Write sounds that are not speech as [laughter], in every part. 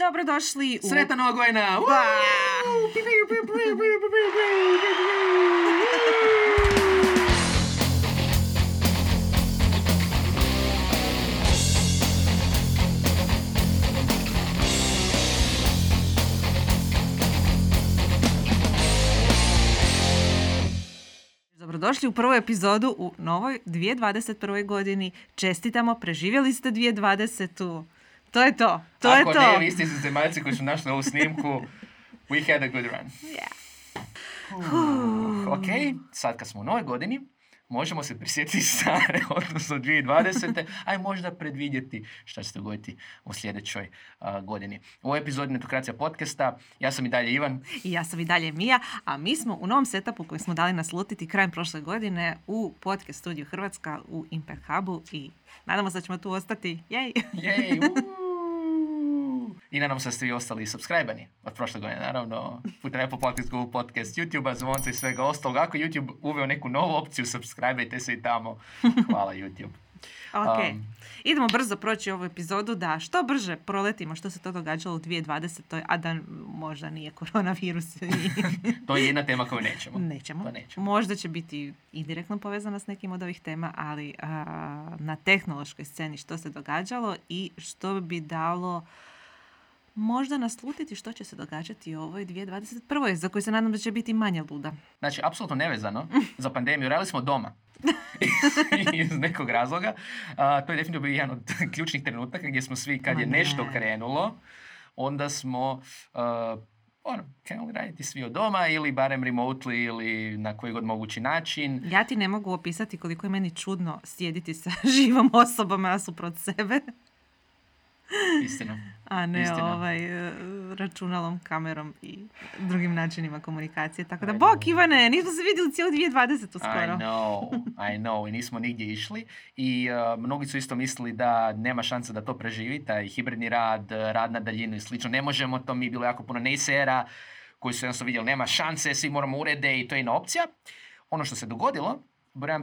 Dobrodošli u... Godina! Ba! Dobrodošli u prvu epizodu u novoj 2021. godini. Čestitamo, preživjeli ste 2020. To je to. To je Ako to. ne, vi ste zemaljci koji su našli ovu snimku, we had a good run. Yeah. Ok, sad kad smo u novoj godini, možemo se prisjetiti [laughs] stare, odnosno 2020. a i možda predvidjeti šta će se dogoditi u sljedećoj a, godini. U ovoj epizodi Netokracija podcasta, ja sam i dalje Ivan. I ja sam i dalje Mija, a mi smo u novom setupu koji smo dali naslutiti krajem prošle godine u podcast studiju Hrvatska u Impact Hubu i nadamo se da ćemo tu ostati. Jej! Jej. I nadam se da ste vi ostali subscribani od prošle godine, naravno, putem Apple Podcast, Google Podcast, YouTube-a, zvonca i svega ostalog. Ako YouTube uveo neku novu opciju, subscribe se i tamo. [laughs] Hvala YouTube. Ok, Um, idemo brzo proći ovu epizodu da što brže proletimo što se to događalo u 2020. a da možda nije koronavirus [laughs] To je jedna tema koju nećemo. nećemo. To nećemo. Možda će biti indirektno povezana s nekim od ovih tema, ali a, na tehnološkoj sceni što se događalo i što bi dalo možda naslutiti što će se događati u ovoj 2021. za koju se nadam da će biti manje luda. Znači, apsolutno nevezano za pandemiju. Radili smo doma. [laughs] Iz nekog razloga. A, to je definitivno bio jedan od [laughs] ključnih trenutaka gdje smo svi, kad Ma je ne. nešto krenulo, onda smo a, ono, krenuli raditi svi od doma ili barem remotely ili na koji god mogući način. Ja ti ne mogu opisati koliko je meni čudno sjediti sa [laughs] živom osobom nasuprot sebe, Istina. a ne Istina. ovaj, e, računalom, kamerom i drugim načinima komunikacije. Tako da, I bok know. Ivane, nismo se vidjeli cijelu 2020 I skoro. know, I know. I nismo nigdje išli. I uh, mnogi su isto mislili da nema šanse da to preživi, taj hibridni rad, rad na daljinu i slično. Ne možemo to, mi je bilo jako puno neysera koji su jednostavno vidjeli nema šanse, svi moramo urede i to je jedna opcija. Ono što se dogodilo,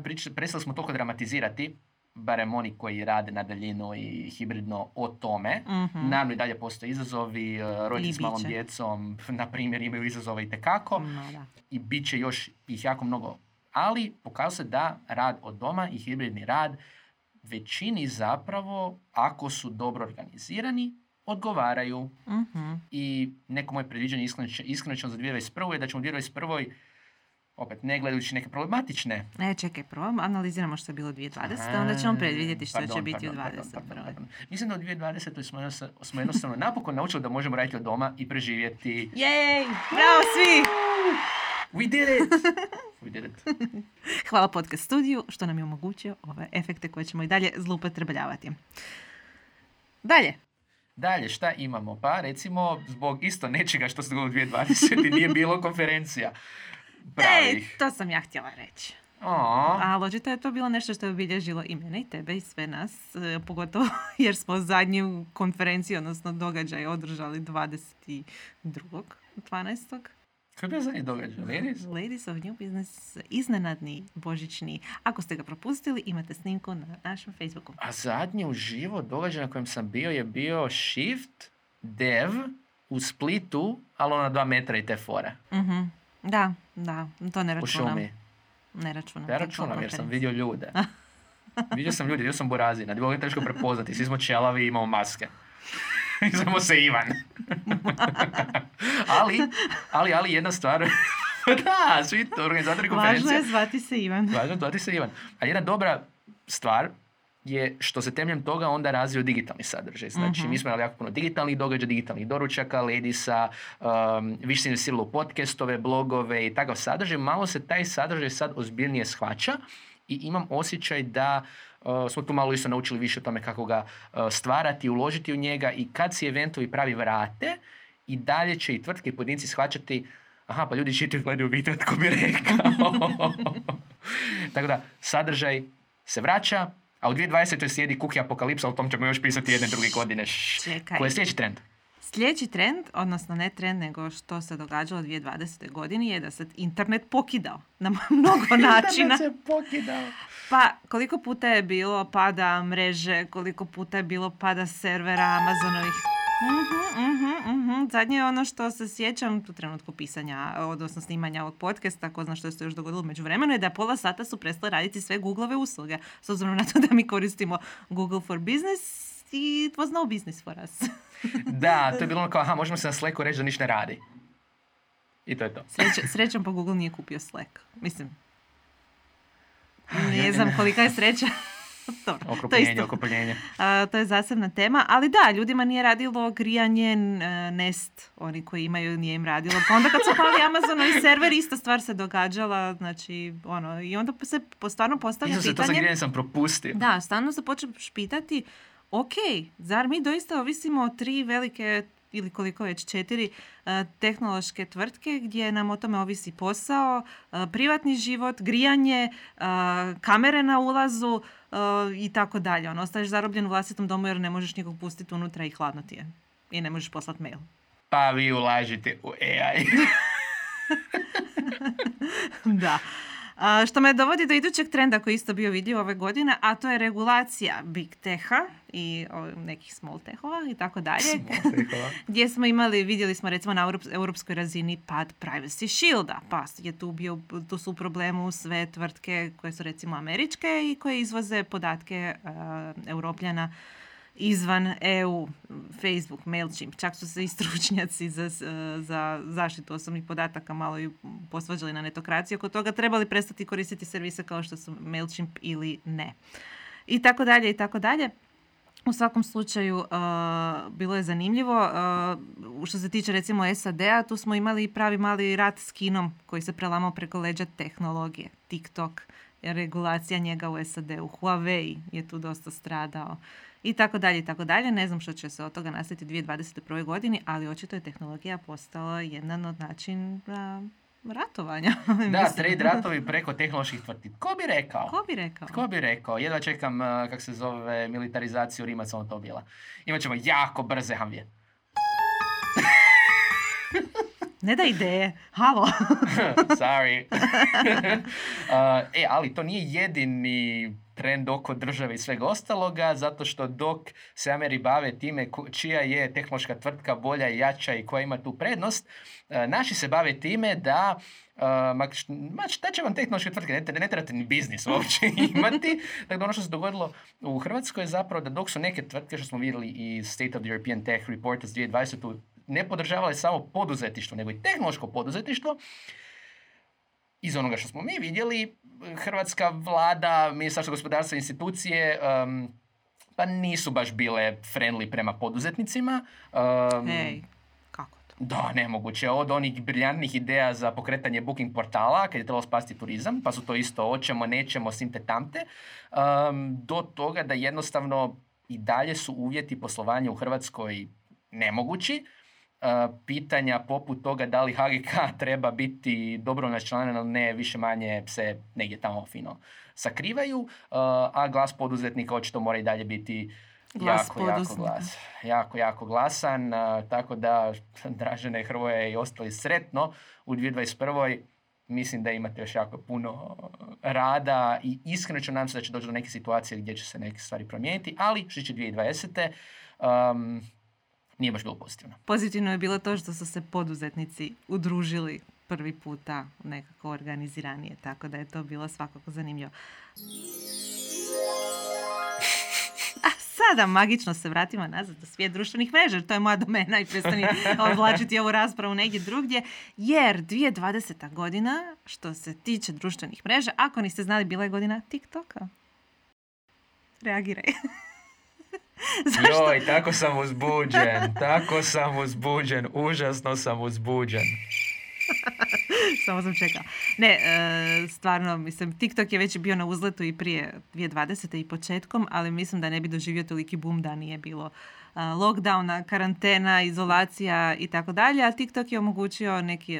pričati, prestali smo toliko dramatizirati, barem oni koji rade na daljinu i hibridno o tome. Mhm. Naravno i dalje postoje izazovi, uh, roditelji s malom djecom, na primjer, imaju izazove i tekako da. i bit će još ih jako mnogo. Ali pokazalo se da rad od doma i hibridni rad većini zapravo, ako su dobro organizirani, odgovaraju. Mhm. I neko moje predviđanje iskreno iskreno ćemo za 2021. je da ćemo u 2021. opet ne gledajući neke problematične E, čekaj, prvo analiziramo što je bilo 2020. onda ćemo predvidjeti što Pardon, će biti u pardon, pardon, 2021. pardon, pardon. Mislim da u 2020. smo jednostavno, smo [laughs] jednostavno napokon naučili da možemo raditi od doma i preživjeti. Jej! Bravo svi! We did it! [laughs] We did it. Hvala podcast studiju što nam je omogućio ove efekte koje ćemo i dalje zloupotrebljavati. Dalje. Dalje, šta imamo? Pa recimo, zbog isto nečega što se dogodilo u 2020. nije bilo konferencija Pravih. to sam ja htjela reći. O, Ali očito je to bilo nešto što je obilježilo i mene i tebe i sve nas, e, pogotovo [laughs] jer smo zadnju konferenciju, odnosno događaj održali 22.12. Koji je zadnji događaj? Ladies? Ladies of New Business, iznenadni božićni. Ako ste ga propustili, imate snimku na našem Facebooku. A zadnji uživo događaj na kojem sam bio je bio Shift Dev u Splitu, ali ono na dva metra i te fore. Mhm. Da, da, to ne U računam. šumi. Ne računam. Ja računam jer sam vidio ljude. [laughs] Vidio sam ljude, vidio sam burazina. Bilo je teško prepoznati. Svi smo čelavi i imamo maske. [laughs] I se Ivan. ali, ali, ali jedna stvar. [laughs] da, svi to organizatori Važno konferencije. je zvati se Ivan. Važno je zvati se Ivan. A jedna dobra stvar je što se temeljem toga onda razvio digitalni sadržaj. Znači, Mhm. mi smo imali jako puno digitalnih događaja, digitalnih doručaka, ladisa, um, više se investiralo u podcastove, blogove i takav sadržaj. Malo se taj sadržaj sad ozbiljnije shvaća i imam osjećaj da uh, smo tu malo isto naučili više o tome kako ga uh, stvarati, uložiti u njega i kad si eventovi pravi vrate i dalje će i tvrtke i pojedinci shvaćati aha, pa ljudi čitaju gledaju video, tko bi rekao. [laughs] Tako da, sadržaj se vraća, a u 2020. slijedi kuhi apokalipsa, o tom ćemo još pisati jedne druge godine. Čekaj. Koji je sljedeći trend? Sljedeći trend, odnosno ne trend, nego što se događalo u 2020. godini je da se internet pokidao na [laughs] mnogo načina. Internet se pokidao. Pa koliko puta je bilo pada mreže, koliko puta je bilo pada servera Amazonovih. Mhm, mhm, mhm. Zadnje je ono što se sjećam u trenutku pisanja, odnosno snimanja ovog podcasta, ko zna što se još dogodilo među vremenu, je da pola sata su prestale raditi sve Googleove usluge. S obzirom na to da mi koristimo Google for Business, it was no business for us. [laughs] da, to je bilo ono kao, aha, možemo se na Slacku reći da ništa ne radi. I to je to. Sreća, srećom po Google nije kupio Slack. Mislim, ne znam kolika je sreća. [laughs] [laughs] Dobro, to je isto. to je zasebna tema, ali da, ljudima nije radilo grijanje Nest, oni koji imaju nije im radilo. Pa onda kad su pali Amazonovi server, ista stvar se događala, znači, ono, i onda se stvarno postavlja pitanje... to sa grijanje sam propustio. Da, stvarno se počeš pitati, ok, zar mi doista ovisimo o tri velike ili koliko već četiri e, tehnološke tvrtke gdje nam o tome ovisi posao, e, privatni život, grijanje, e, kamere na ulazu i tako dalje. Ono, ostaješ zarobljen u vlastitom domu jer ne možeš nikog pustiti unutra i hladno ti je. I ne možeš poslati mail. Pa vi ulažite u AI. [laughs] da što me dovodi do idućeg trenda koji isto bio vidio ove godine, a to je regulacija big teha i nekih small tehova i tako dalje. [laughs] Gdje smo imali, vidjeli smo recimo na europskoj razini pad privacy shielda, pa je tu bio, tu su u problemu sve tvrtke koje su recimo američke i koje izvoze podatke europljana izvan EU, Facebook, MailChimp, čak su se i stručnjaci za, za zaštitu osobnih podataka malo i posvađali na netokraciju oko toga, trebali prestati koristiti servise kao što su MailChimp ili ne. I tako dalje, i tako dalje. U svakom slučaju uh, bilo je zanimljivo. Uh, što se tiče recimo SAD-a, tu smo imali pravi mali rat s Kinom koji se prelamao preko leđa tehnologije. TikTok, regulacija njega u SAD-u. Huawei je tu dosta stradao i tako dalje i tako dalje. Ne znam što će se od toga nastaviti u 2021. godini, ali očito je tehnologija postala jedan od način ratovanja. [laughs] da, trade ratovi preko tehnoloških tvrtki. Ko bi rekao? Ko bi rekao? Ko bi rekao? Jedva čekam, kak se zove, militarizaciju Rimaca on to bila. Imaćemo jako brze hamvije. [laughs] Ne da ideje. Halo. [laughs] Sorry. e, ali to nije jedini trend oko države i svega ostaloga, zato što dok se Ameri bave time čija je tehnološka tvrtka bolja jača i koja ima tu prednost, e, naši se bave time da Uh, ma šta će vam tehnološke tvrtke, ne, ne trebate ni biznis uopće [laughs] imati. Dakle, ono što se dogodilo u Hrvatskoj je zapravo da dok su neke tvrtke, što smo vidjeli i State of the European Tech Report iz 2020 ne podržavale samo poduzetništvo, nego i tehnološko poduzetništvo, iz onoga što smo mi vidjeli, hrvatska vlada, ministarstvo gospodarstva, institucije, pa nisu baš bile friendly prema poduzetnicima. Um, Hej, kako to? Da, nemoguće. Od onih briljantnih ideja za pokretanje booking portala, kad je trebalo spasti turizam, pa su to isto oćemo, nećemo, sinte tamte, do toga da jednostavno i dalje su uvjeti poslovanja u Hrvatskoj nemogući pitanja poput toga da li HGK treba biti dobro članan ili ne, više manje se negdje tamo fino sakrivaju, a glas poduzetnika očito mora i dalje biti glas jako, jako glas. Jako, jako glasan, tako da [laughs] Dražene Hrvoje i ostali sretno u 2021. Mislim da imate još jako puno rada i iskreno ću nam se da će doći do neke situacije gdje će se neke stvari promijeniti, ali što će 2020. Um, nije baš bilo pozitivno. Pozitivno je bilo to što su se poduzetnici udružili prvi puta nekako organiziranije, tako da je to bilo svakako zanimljivo. A sada magično se vratimo nazad do svijet društvenih mreža, to je moja domena i prestani oblačiti ovu raspravu negdje drugdje, jer 2020. godina, što se tiče društvenih mreža, ako niste znali, bila je godina TikToka. Reagiraj. [laughs] Joj, tako sam uzbuđen, tako sam uzbuđen, užasno sam uzbuđen. [laughs] Samo sam čekala. Ne, e, stvarno, mislim, TikTok je već bio na uzletu i prije 2020. i početkom, ali mislim da ne bi doživio toliki boom da nije bilo uh, lockdowna, karantena, izolacija i tako dalje, a TikTok je omogućio neki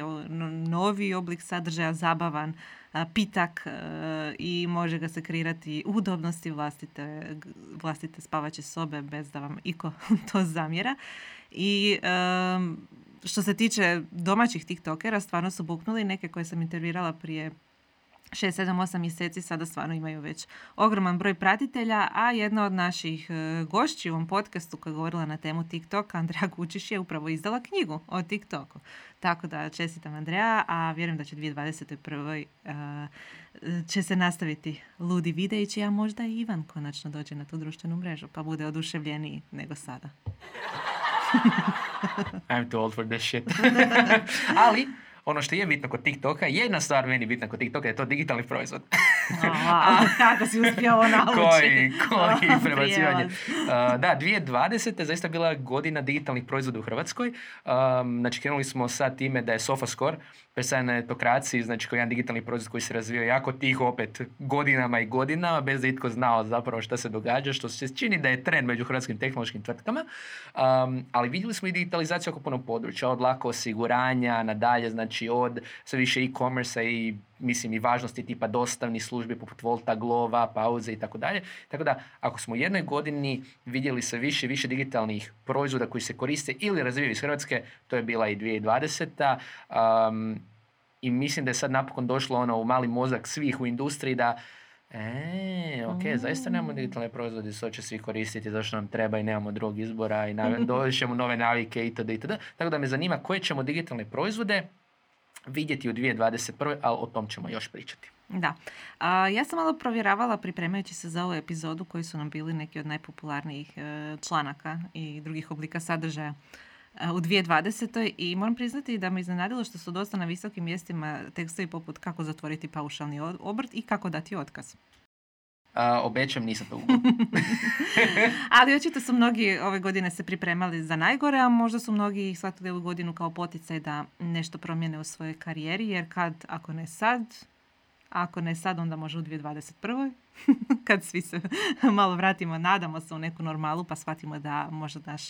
novi oblik sadržaja, zabavan, pitak e, i može ga se kreirati u udobnosti vlastite, vlastite spavaće sobe bez da vam iko [laughs] to zamjera. I što se tiče domaćih tiktokera, stvarno su buknuli neke koje sam intervirala prije 6, 7, 8 mjeseci sada stvarno imaju već ogroman broj pratitelja, a jedna od naših e, gošći u ovom podcastu koja je govorila na temu TikTok, Andreja Kučiš je upravo izdala knjigu o TikToku. Tako da čestitam Andreja, a vjerujem da će 2021. Uh, će se nastaviti ludi videići, a možda i Ivan konačno dođe na tu društvenu mrežu, pa bude oduševljeniji nego sada. [laughs] I'm too old for this shit. [laughs] Ali, ono što je bitno kod TikToka, jedna stvar meni bitna kod TikToka je to digitalni proizvod. [laughs] A, kako si uspio ovo navući? koji, koji [laughs] prebacivanje. Uh, da, 2020. zaista bila godina digitalnih proizvoda u Hrvatskoj. Um, znači, krenuli smo sa time da je SofaScore na etokraciji, znači koji jedan digitalni proizvod koji se razvio jako tiho opet godinama i godinama, bez da itko znao zapravo šta se događa, što se čini da je trend među hrvatskim tehnološkim tvrtkama. Um, ali vidjeli smo i digitalizaciju oko puno područja, od lako osiguranja nadalje, znači od sve više e-commerce i mislim i važnosti tipa dostavnih službi poput Volta, Glova, pauze i tako dalje. Tako da ako smo u jednoj godini vidjeli se više i više digitalnih proizvoda koji se koriste ili razvijaju iz Hrvatske, to je bila i 2020. Um, I mislim da je sad napokon došlo ono u mali mozak svih u industriji da E, ok, mm. zaista nemamo digitalne proizvode, što će svi koristiti, zašto nam treba i nemamo drugog izbora i [laughs] ćemo nove navike itd. itd. Tako da me zanima koje ćemo digitalne proizvode vidjeti u 2021. ali o tom ćemo još pričati. Da. A, ja sam malo provjeravala pripremajući se za ovu epizodu koji su nam bili neki od najpopularnijih e, članaka i drugih oblika sadržaja e, u 2020. i moram priznati da me iznenadilo što su dosta na visokim mjestima tekstovi poput kako zatvoriti paušalni obrt i kako dati otkaz. A, obećam, nisam to [laughs] Ali očito su mnogi ove godine se pripremali za najgore, a možda su mnogi shvatili ovu godinu kao poticaj da nešto promijene u svojoj karijeri, jer kad, ako ne sad, ako ne sad, onda može u 2021. [laughs] kad svi se [laughs] malo vratimo, nadamo se u neku normalu, pa shvatimo da možda naš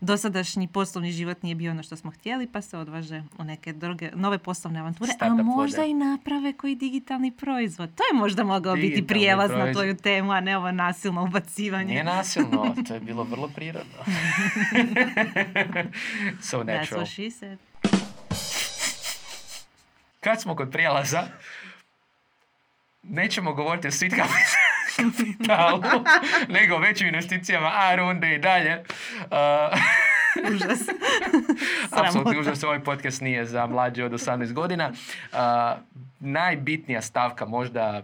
dosadašnji poslovni život nije bio ono što smo htjeli, pa se odvaže u neke druge, nove poslovne avanture, a možda i naprave koji digitalni proizvod. To je možda mogao biti prijelaz na tvoju temu, a ne ovo nasilno ubacivanje. Nije nasilno, to je bilo vrlo prirodno. so natural. That's what she said. Kad smo kod prijelaza, nećemo govoriti o sweet kapitalu, [laughs] nego o većim investicijama, a runde i dalje. Uh, [laughs] užas. [laughs] Apsolutno užas, ovaj podcast nije za mlađe od 18 godina. Uh, najbitnija stavka možda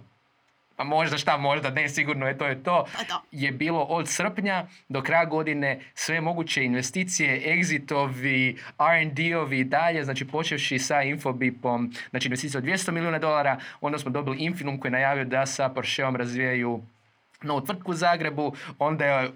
a možda šta, možda ne, sigurno je to je to, pa je bilo od srpnja do kraja godine sve moguće investicije, exitovi, R&D-ovi i dalje, znači počevši sa Infobipom, znači investicija od 200 milijuna dolara, onda smo dobili Infinum koji je najavio da sa Porscheom razvijaju novu tvrtku u Zagrebu, onda je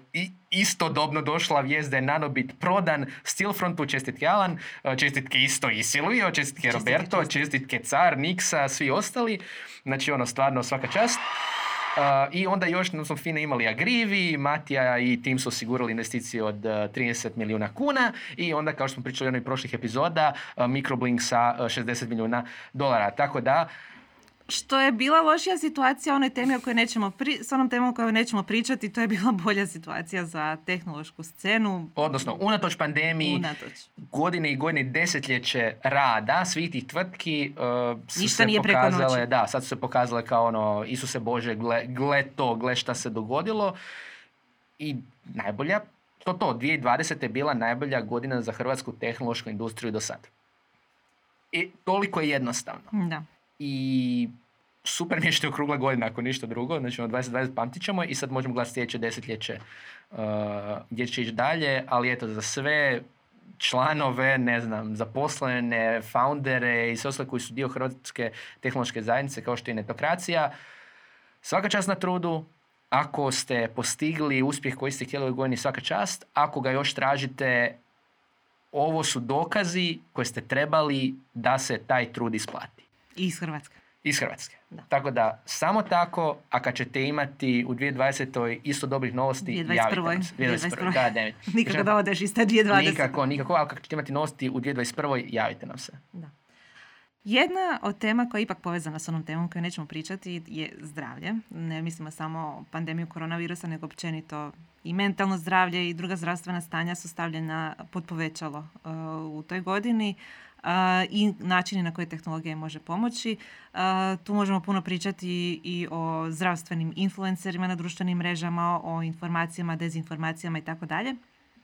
istodobno došla vijest da je Nanobit prodan Steelfrontu, čestitke Alan, čestitke isto i Silvio, čestitke Roberto, čestitke Car, Niksa, svi ostali. Znači ono stvarno svaka čast. Uh, I onda još smo fine imali Agrivi, Matija i tim su osigurali investiciju od uh, 30 milijuna kuna i onda kao što smo pričali u jednoj prošlih epizoda, uh, Microblink sa 60 milijuna dolara. Tako da što je bila lošija situacija onoj temi o kojoj nećemo pri, s onom temom o kojoj nećemo pričati, to je bila bolja situacija za tehnološku scenu. Odnosno, unatoč pandemiji, unatoč. godine i godine desetljeće rada svih tih tvrtki uh, su Ništa se nije pokazale, da, sad su se pokazale kao ono, Isuse Bože, gle, gle to, gle šta se dogodilo. I najbolja, to to, 2020. je bila najbolja godina za hrvatsku tehnološku industriju do sad. I toliko je jednostavno. Da i super mi je što je okrugla godina ako ništa drugo, znači ono 2020 pamtit ćemo i sad možemo gledati sljedeće desetljeće uh, gdje će ići dalje, ali eto za sve članove, ne znam, zaposlene, foundere i sve ostale koji su dio Hrvatske tehnološke zajednice kao što je netokracija, svaka čast na trudu, ako ste postigli uspjeh koji ste htjeli u godini svaka čast, ako ga još tražite, ovo su dokazi koje ste trebali da se taj trud isplati. Iz Hrvatske. Iz Hrvatske. Da. Tako da, samo tako, a kad ćete imati u 2020. isto dobrih novosti, 2021. javite nam se. 2021. Da, ne. Nikako da odeš iz te 2020. Nikako, nikako, ali kad ćete imati novosti u 2021. javite nam se. Da. Jedna od tema koja je ipak povezana s onom temom koju nećemo pričati je zdravlje. Ne mislimo samo pandemiju koronavirusa, nego općenito i mentalno zdravlje i druga zdravstvena stanja su stavljena pod povećalo uh, u toj godini i načini na koje tehnologija može pomoći. Tu možemo puno pričati i o zdravstvenim influencerima na društvenim mrežama, o informacijama, dezinformacijama i tako dalje.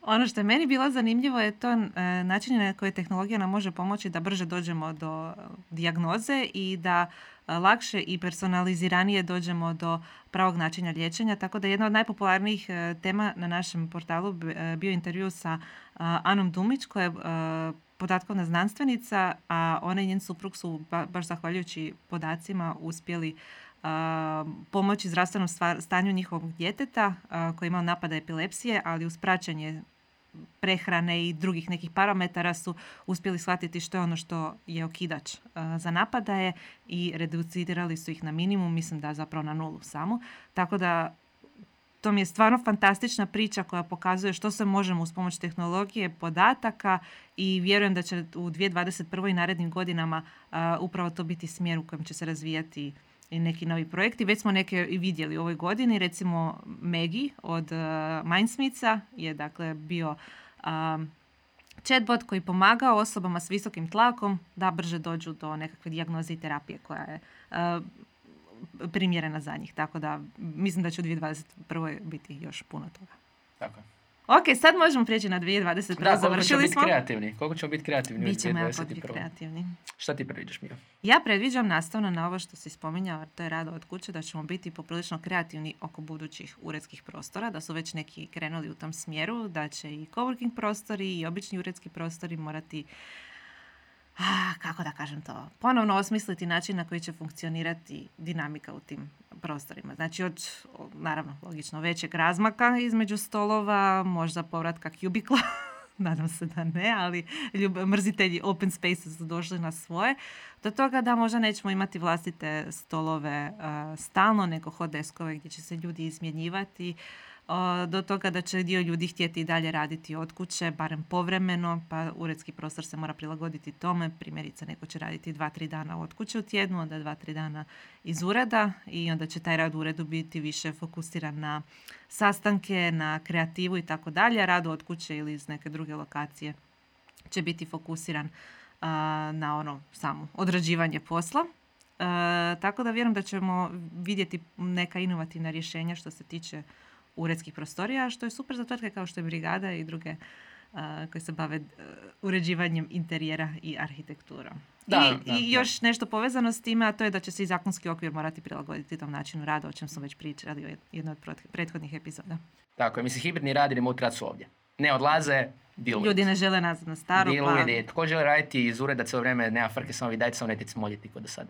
Ono što je meni bilo zanimljivo je to e, način na koje tehnologija nam može pomoći da brže dođemo do dijagnoze i da e, lakše i personaliziranije dođemo do pravog načina liječenja. Tako da jedna od najpopularnijih e, tema na našem portalu bio intervju sa Anom Dumić koja je podatkovna znanstvenica, a ona i njen suprug su baš zahvaljujući podacima uspjeli pomoći zdravstvenom stanju njihovog djeteta koji je imao napada epilepsije, ali uz praćenje prehrane i drugih nekih parametara su uspjeli shvatiti što je ono što je okidač za napadaje i reducirali su ih na minimum, mislim da zapravo na nulu samo. Tako da to mi je stvarno fantastična priča koja pokazuje što se možemo uz pomoć tehnologije, podataka i vjerujem da će u 2021. i narednim godinama upravo to biti smjer u kojem će se razvijati i neki novi projekti. Već smo neke i vidjeli u ovoj godini, recimo Megi od uh, Mindsmitha je dakle bio um, chatbot koji pomaga osobama s visokim tlakom da brže dođu do nekakve dijagnoze i terapije koja je uh, primjerena za njih. Tako da mislim da će u 2021. biti još puno toga. Tako Ok, sad možemo prijeći na 2020. Da, ćemo biti kreativni? Koliko ćemo biti kreativni Bićemo u 2021. kreativni. Šta ti predviđaš, Mio? Ja predviđam nastavno na ovo što si spominjao, to je rado od kuće, da ćemo biti poprilično kreativni oko budućih uredskih prostora, da su već neki krenuli u tom smjeru, da će i coworking prostori i obični uredski prostori morati a, kako da kažem to, ponovno osmisliti način na koji će funkcionirati dinamika u tim prostorima. Znači od, naravno, logično većeg razmaka između stolova, možda povratka kubikla, [laughs] nadam se da ne, ali ljub, mrzitelji open spaces su došli na svoje, do toga da možda nećemo imati vlastite stolove uh, stalno, nego hot deskove gdje će se ljudi izmjenjivati, do toga da će dio ljudi htjeti i dalje raditi od kuće, barem povremeno, pa uredski prostor se mora prilagoditi tome. Primjerice, neko će raditi dva, tri dana od kuće u tjednu, onda dva, tri dana iz ureda i onda će taj rad u uredu biti više fokusiran na sastanke, na kreativu i tako dalje. Rad od kuće ili iz neke druge lokacije će biti fokusiran na ono samo odrađivanje posla. tako da vjerujem da ćemo vidjeti neka inovativna rješenja što se tiče uredskih prostorija, što je super za tvrtke kao što je Brigada i druge uh, koje se bave uh, uređivanjem interijera i arhitekturom. Da, I, I, još nešto povezano s time, a to je da će se i zakonski okvir morati prilagoditi tom načinu rada, o čem smo već pričali u jednoj od prethodnih epizoda. Tako je, mislim, hibridni rad i remote rad su ovdje. Ne odlaze, deal Ljudi ne žele nazad na staro, deal pa... Tko želi raditi iz ureda cijelo vrijeme, nema frke, samo vi dajte samo netic moljeti kod do sad.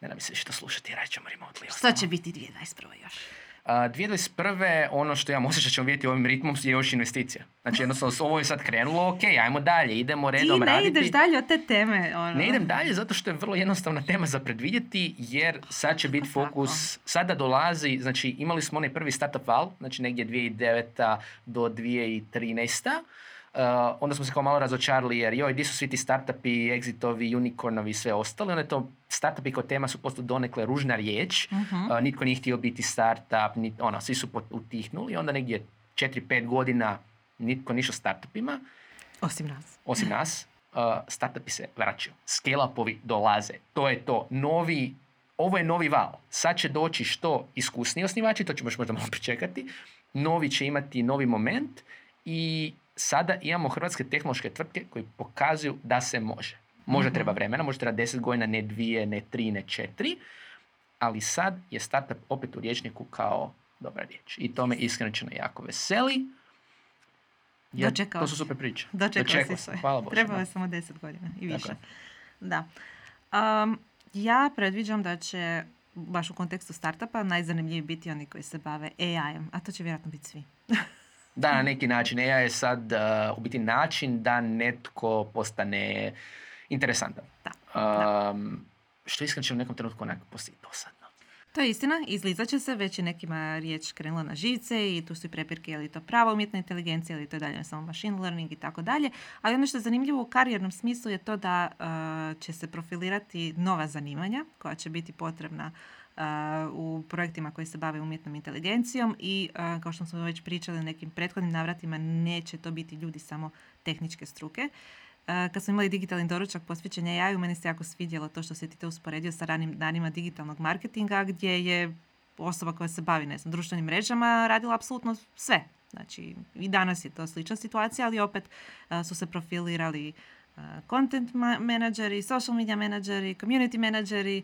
Ne da mi se što slušati, radit ćemo remotely. Što će biti 2021. još? 2021. ono što imam osjećaj ćemo vidjeti ovim ritmom je još investicija. Znači jednostavno ovo je sad krenulo, ok, ajmo dalje, idemo redom raditi. Ti ne ideš dalje od te teme. Ono. Ne idem dalje zato što je vrlo jednostavna tema za predvidjeti jer sad će biti fokus, sada dolazi, znači imali smo onaj prvi startup val, znači negdje 2009. do 2013. Uh, onda smo se kao malo razočarali jer joj, di su svi ti startupi, exitovi, unicornovi i sve ostalo. Onda je to startupi kao tema su postali donekle ružna riječ. uh nitko nije htio biti startup, nit, ono, svi su utihnuli. Onda negdje 4-5 godina nitko nišao startupima. Osim nas. Osim [laughs] nas. Uh, startupi se vraćaju. Scale-upovi dolaze. To je to. Novi, ovo je novi val. Sad će doći što iskusniji osnivači, to ćemo još možda malo [laughs] pričekati. Novi će imati novi moment i sada imamo hrvatske tehnološke tvrtke koji pokazuju da se može. Možda mhm. treba vremena, možda treba deset godina, ne dvije, ne tri, ne četiri, ali sad je startup opet u riječniku kao dobra riječ. I to me iskreno jako veseli. Ja, to su super priče. Dočekao si Hvala Bože. Trebalo je samo deset godina i više. Da. Um, ja predviđam da će baš u kontekstu startupa najzanimljiviji biti oni koji se bave AI-em, a to će vjerojatno biti svi. Da, na neki način. AI je sad uh, u biti način da netko postane interesantan. Da. Um, što iskreno će u nekom trenutku onako postati dosadno. To je istina, izlizat će se, već je nekima riječ krenula na živce i tu su i prepirke je li to prava umjetna inteligencija ili to je dalje samo machine learning i tako dalje. Ali ono što je zanimljivo u karijernom smislu je to da uh, će se profilirati nova zanimanja koja će biti potrebna u projektima koji se bave umjetnom inteligencijom i kao što smo već pričali u nekim prethodnim navratima neće to biti ljudi samo tehničke struke kad smo imali digitalni doručak posvećen AI, u meni se jako svidjelo to što se ti to usporedio sa ranim danima digitalnog marketinga gdje je osoba koja se bavi ne znam, društvenim mrežama radila apsolutno sve. Znači, i danas je to slična situacija, ali opet su se profilirali content menadžeri, social media menadžeri, community menadžeri,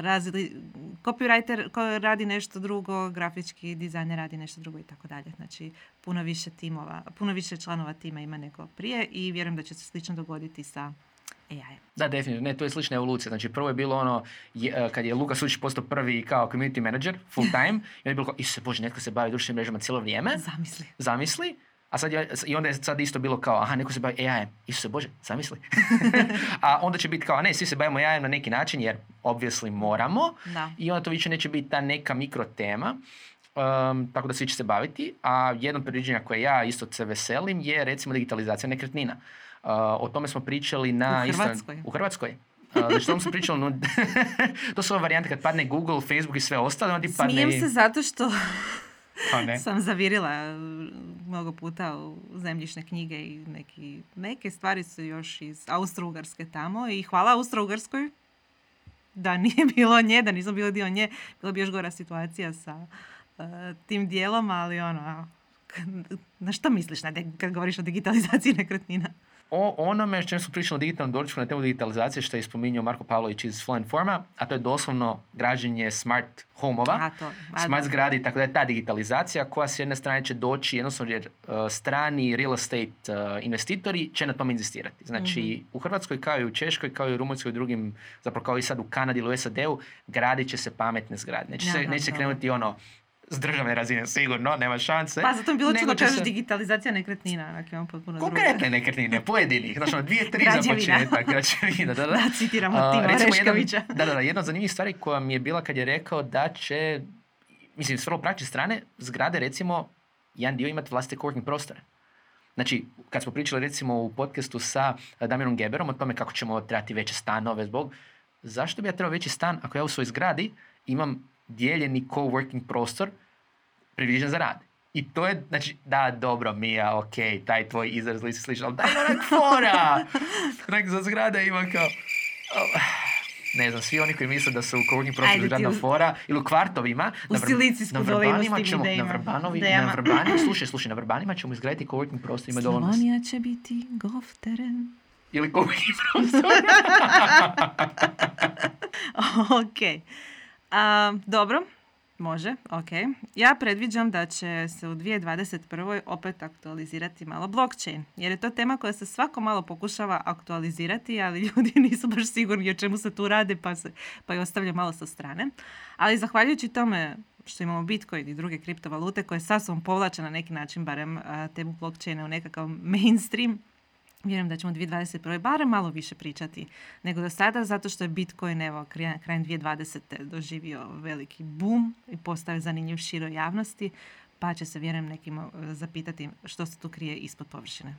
razili, copywriter ko radi nešto drugo, grafički dizajner radi nešto drugo i tako dalje. Znači, puno više timova, puno više članova tima ima nego prije i vjerujem da će se slično dogoditi sa AI. Da, definitivno. Ne, to je slična evolucija. Znači, prvo je bilo ono, je, kad je Luka Sučić postao prvi kao community manager, full [laughs] time, i on je bilo kao, isuse bože, netko se bavi društvenim mrežama cijelo vrijeme. Zamisli. Zamisli. A sad je, i onda je sad isto bilo kao, aha, neko se bavi AI-em. Isuse Bože, zamisli. [laughs] a onda će biti kao, ne, svi se bavimo AI-em na neki način, jer obviously moramo. Da. I onda to više neće biti ta neka mikro tema. Um, tako da svi će se baviti. A jedno predviđenja koje ja isto se veselim je recimo digitalizacija nekretnina. Uh, o tome smo pričali na... U Hrvatskoj. Isto, u Hrvatskoj. Uh, znači, to smo pričali, no, [laughs] to su ove varijante kad padne Google, Facebook i sve ostalo. Onda ti padne... Smijem se zato što ne. sam zavirila mnogo puta u zemljišne knjige i neki, neke stvari su još iz Austro-Ugarske tamo i hvala Austro-Ugarskoj da nije [laughs] bilo nje, da nisam bilo dio nje, bila bi još gora situacija sa uh, tim dijelom, ali ono, na što misliš na kad govoriš o digitalizaciji [laughs] nekretnina? O onome što smo pričali o digitalnom doručku na temu digitalizacije što je spominjao Marko Pavlović iz Flow Forma, a to je doslovno građenje smart home-ova, A to, a smart da. zgradi, tako da je ta digitalizacija koja s jedne strane će doći jednostavno jer uh, strani real estate uh, investitori će na tom inzistirati. Znači u Hrvatskoj kao i u Češkoj, kao i u Rumunjskoj i drugim, zapravo kao i sad u Kanadi ili u SAD-u, gradit će se pametne zgrade. Neće se, se krenuti ono s državne razine sigurno, nema šanse. Pa zato mi je bilo čudno kažeš se- digitalizacija nekretnina, onak imam potpuno. Konkretne nekretnine, pojedinih, znači dvije, tri za početak, građevina, da, da. [laughs] Da, citiramo A, Tima. Jedan, da, da, da, jedna od zanimljivih stvari koja mi je bila kad je rekao da će, mislim, s vrlo praktične strane, zgrade, recimo, jedan dio imati vlastite coworking prostore. Znači, kad smo pričali recimo u podcastu sa Damirom Geberom o tome kako ćemo trebati veće stanove zbog, zašto bi ja trebao veći stan ako ja u svojoj zgradi imam dijeljeni coworking prostor predviđen za rad. I to je, znači, da, dobro, Mija, ok, taj tvoj izraz li si sličan, ali daj onak fora! [laughs] Onak za zgrade ima kao... oh, Ne znam, svi oni koji misle da su u coworking prostoru zgradna u- fora ili u kvartovima, U na, Vr- na Vrbanima ćemo, na, Vrbanovi, na. Vrbanima, [clears throat] slušaj, slušaj, na Vrbanima ćemo izgraditi coworking prostor, ima dovoljno. Slavonija će biti golf teren. Ili coworking [laughs] prostor. ok. A, dobro, može, ok. Ja predviđam da će se u 2021. opet aktualizirati malo blockchain, jer je to tema koja se svako malo pokušava aktualizirati, ali [laughs] ljudi nisu baš sigurni o čemu se tu radi, pa, se, pa je ostavlja malo sa strane. Ali zahvaljujući tome što imamo Bitcoin i druge kriptovalute koje sa sobom povlače na neki način barem temu blockchaina u nekakav mainstream, Vjerujem da ćemo 2021. barem malo više pričati nego do sada, zato što je Bitcoin evo, kraj- krajem 2020. doživio veliki boom i postao zanimljiv široj javnosti, pa će se, vjerujem, nekim e, zapitati što se tu krije ispod površine.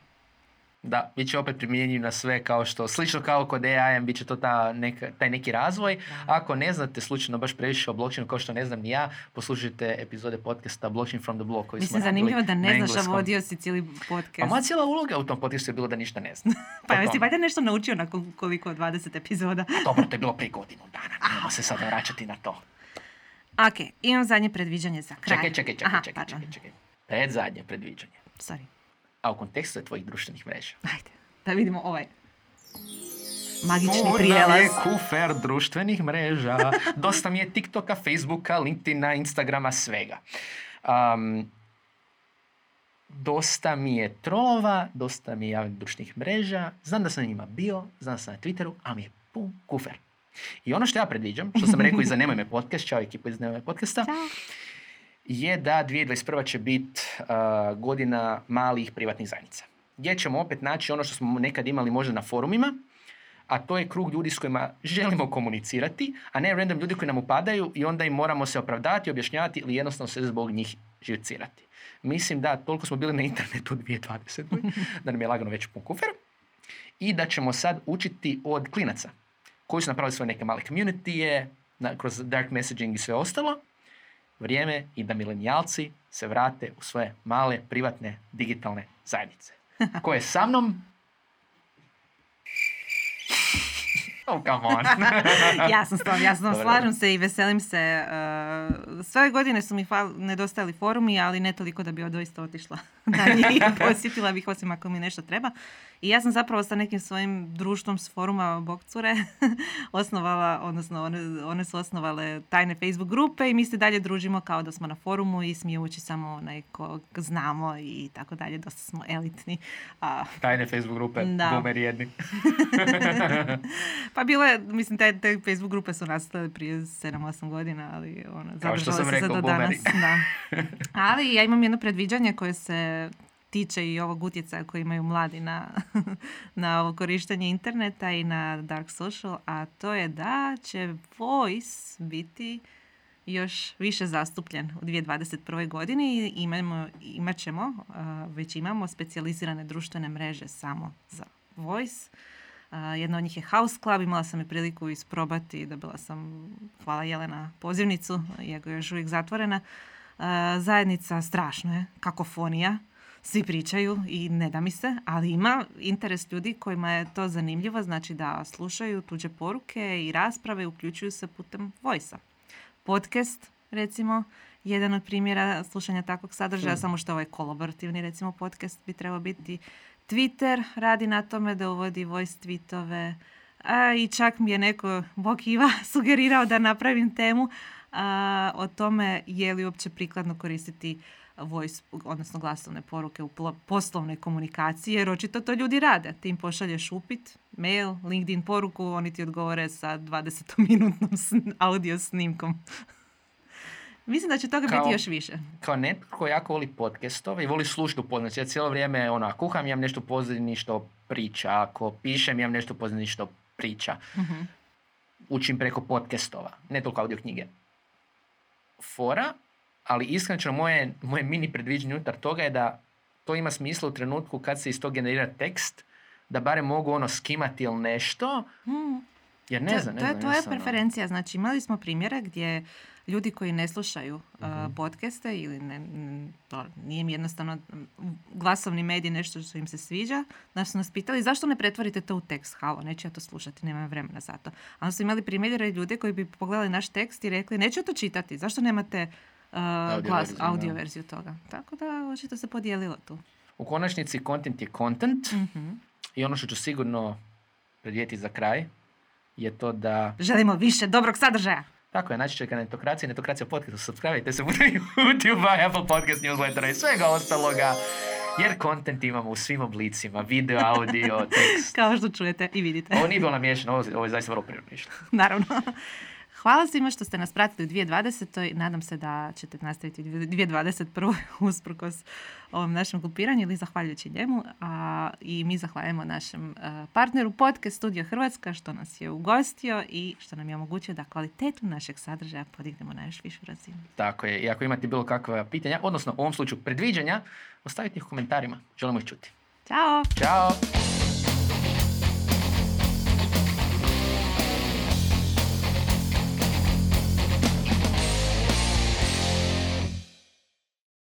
Da, bit će opet primjenjiv na sve kao što, slično kao kod AI, bit će to ta neka, taj neki razvoj. Ako ne znate slučajno baš previše o blockchainu kao što ne znam ni ja, poslušajte epizode podcasta Blockchain from the Block koji Mislim, zanimljivo da na ne znaš, a vodio si cijeli podcast. Pa moja cijela uloga u tom podcastu je bilo da ništa ne znam. [laughs] pa jesi tome. valjda nešto naučio nakon koliko 20 epizoda? Dobro, to je bilo prije godinu dana, nemamo se sada vraćati na to. ok, imam zadnje predviđanje za kraj. Čekaj, čekaj, čekaj, Aha, čekaj, pardon. čekaj, čekaj. Pred zadnje predviđanje. Sorry. A u kontekstu je tvojih društvenih mreža. Ajde, da vidimo ovaj magični Moj prijelaz. je kufer društvenih mreža. [laughs] Dosta mi je TikToka, Facebooka, LinkedIna, Instagrama, svega. Um, dosta mi je trolova, dosta mi je javnih društvenih mreža. Znam da sam njima bio, znam da sam na Twitteru, ali mi je pun kufer. I ono što ja predviđam, što sam rekao i za [laughs] Nemoj me podcast, čao ekipa iz Nemoj me podcasta. Je da 2021. će biti godina malih privatnih zajednica. Gdje ćemo opet naći ono što smo nekad imali možda na forumima, a to je krug ljudi s kojima želimo komunicirati, a ne random ljudi koji nam upadaju i onda im moramo se opravdavati, objašnjavati ili jednostavno se zbog njih živcirati. Mislim da toliko smo bili na internetu u 2020. [laughs] da nam je lagano već pun kufer i da ćemo sad učiti od klinaca koji su napravili svoje neke male community kroz dark messaging i sve ostalo. Vrijeme i da milenijalci se vrate u svoje male, privatne, digitalne zajednice. [laughs] Ko je sa mnom? [laughs] Oh, come on. [laughs] jasno stvar, ja sam Slažem se i veselim se. Uh, Sve godine su mi nedostali nedostajali forumi, ali ne toliko da bi doista otišla na njih. Posjetila bih osim ako mi nešto treba. I ja sam zapravo sa nekim svojim društvom s foruma Bokcure [laughs] osnovala, odnosno one, one su osnovale tajne Facebook grupe i mi se dalje družimo kao da smo na forumu i smije ući samo onaj kog znamo i tako dalje. Dosta smo elitni. A, Tajne Facebook grupe, Da. boomer jedni. [laughs] Pa bilo je, mislim, te, te Facebook grupe su nastale prije 7-8 godina, ali ono, zadržale se rekao, do boomeri. danas. Da. [laughs] Ali ja imam jedno predviđanje koje se tiče i ovog utjecaja koji imaju mladi na, [laughs] na ovo korištenje interneta i na dark social, a to je da će voice biti još više zastupljen u 2021. godini i imamo, imat ćemo, već imamo specijalizirane društvene mreže samo za voice. Jedna od njih je House Club, imala sam i priliku isprobati, dobila sam, hvala Jelena, pozivnicu, iako je još uvijek zatvorena. Zajednica strašno je, kakofonija, svi pričaju i ne da mi se, ali ima interes ljudi kojima je to zanimljivo, znači da slušaju tuđe poruke i rasprave i uključuju se putem voice Podcast, recimo, jedan od primjera slušanja takvog sadržaja, Hmm. samo što ovaj kolaborativni, recimo, podcast bi trebao biti Twitter radi na tome da uvodi voice tweetove, a, i čak mi je neko, Bog Iva, [laughs] sugerirao da napravim temu a, o tome je li uopće prikladno koristiti voice, odnosno glasovne poruke u poslovnoj komunikaciji, jer očito to ljudi rade. Ti im pošalješ upit, mail, LinkedIn poruku, oni ti odgovore sa 20-minutnom sn- audio snimkom. [laughs] Mislim da će toga Kao- biti još više. Kao netko ko jako voli podcastove i voli slušati u podcastu. Znači, Ja cijelo vrijeme ako kuham, imam nešto pozadini što priča. Ako pišem, imam nešto pozadini što priča. Mhm. Učim preko podcastova, ne toliko audio knjige. Fora, ali iskreno moje, moje mini predviđenje unutar toga je da to ima smisla u trenutku kad se iz tog generira tekst, da barem mogu ono skimati ili nešto, Mm. jer ne to, znam, ne to je tvoja jednostavno- preferencija. Znači, imali smo primjere gdje ljudi koji ne slušaju uh, Mhm. podcaste ili ne, to nije mi jednostavno glasovni medij nešto što im se sviđa, da su nas pitali zašto ne pretvorite to u tekst? Halo, neću ja to slušati, nemam vremena za to. A onda su imali primjere ljude koji bi pogledali naš tekst i rekli neću to čitati, zašto nemate Audio glas, verziju, audio da. verziju toga? Tako da očito se podijelilo tu. U konačnici, content je content Mhm. i ono što ću sigurno predvijeti za kraj je to da Želimo više dobrog sadržaja. Tako je, naći ćete Netokracija, Netokracija podcastu, subscribe se putem YouTube, Apple podcast newslettera i svega ostaloga, jer content imamo u svim oblicima, video, audio, tekst. Kao što čujete i vidite. Ovo nije bilo namiješano, ovo, ovo je zaista vrlo prirodno. [laughs] Naravno. Hvala svima što ste nas pratili u 2020. Nadam se da ćete nastaviti u 2021. [laughs] usprkos ovom našem grupiranju ili zahvaljujući njemu. A, I mi zahvaljujemo našem a, partneru Podcast Studio Hrvatska što nas je ugostio i što nam je omogućio da kvalitetu našeg sadržaja podignemo na još višu razinu. Tako je, i ako imate bilo kakva pitanja, odnosno u ovom slučaju predviđanja, ostavite ih u komentarima, želimo ih čuti. Ćao! Ćao!